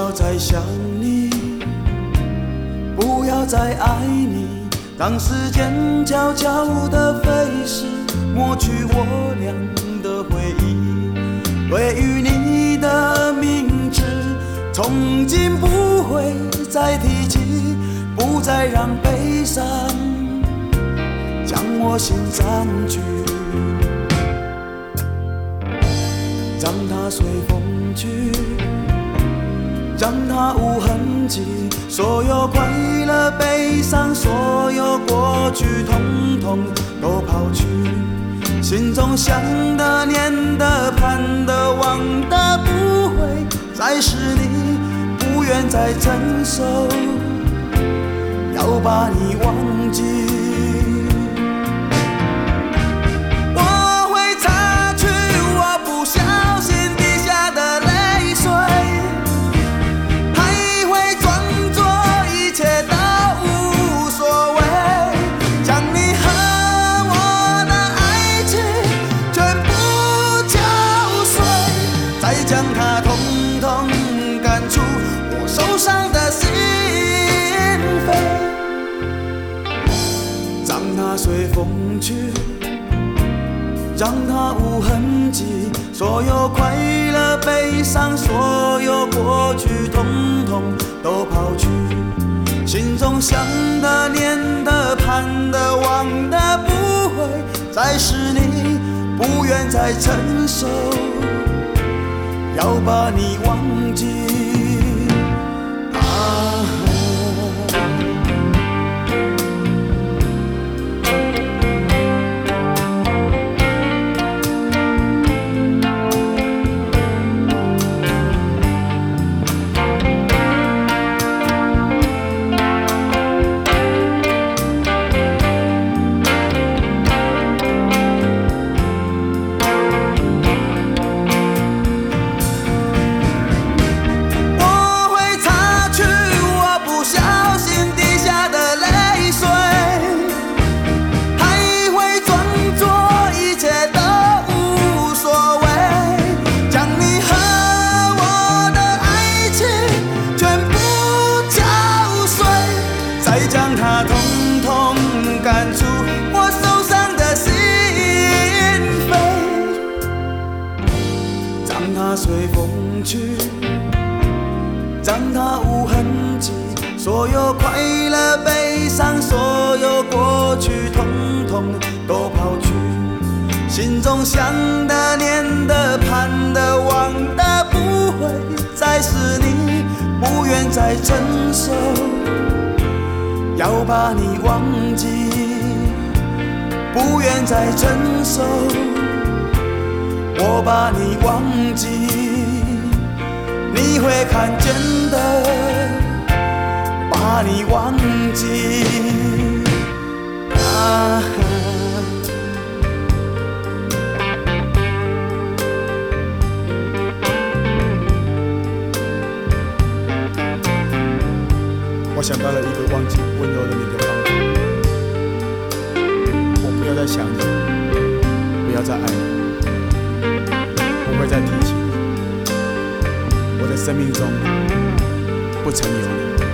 不要再想你，不要再爱你，让时间悄悄地飞逝，抹去我俩的回忆。对于你的名字，从今不会再提起，不再让悲伤将我心占据，让它随风去。让它无痕迹，所有快乐、悲伤，所有过去，统统都抛去。心中想的、念的、盼的、望的，不会再是你，不愿再承受，要把你忘记。让它无痕迹，所有快乐、悲伤，所有过去，统统都抛去。心中想的、念的、盼的、望的，不会再是你，不愿再承受，要把你忘记。再将它统统赶出我受伤的心扉，让它随风去，让它无痕迹，所有快乐、悲伤，所有过去，统统都抛去。心中想的、念的、盼的、望的，不会？再是你，不愿再承受。要把你忘记，不愿再承受，我把你忘记，你会看见的，把你忘记。啊。我想到了一个忘记温柔的你的方法。我不要再想你，不要再爱你，不会再提起你。我的生命中不曾有你。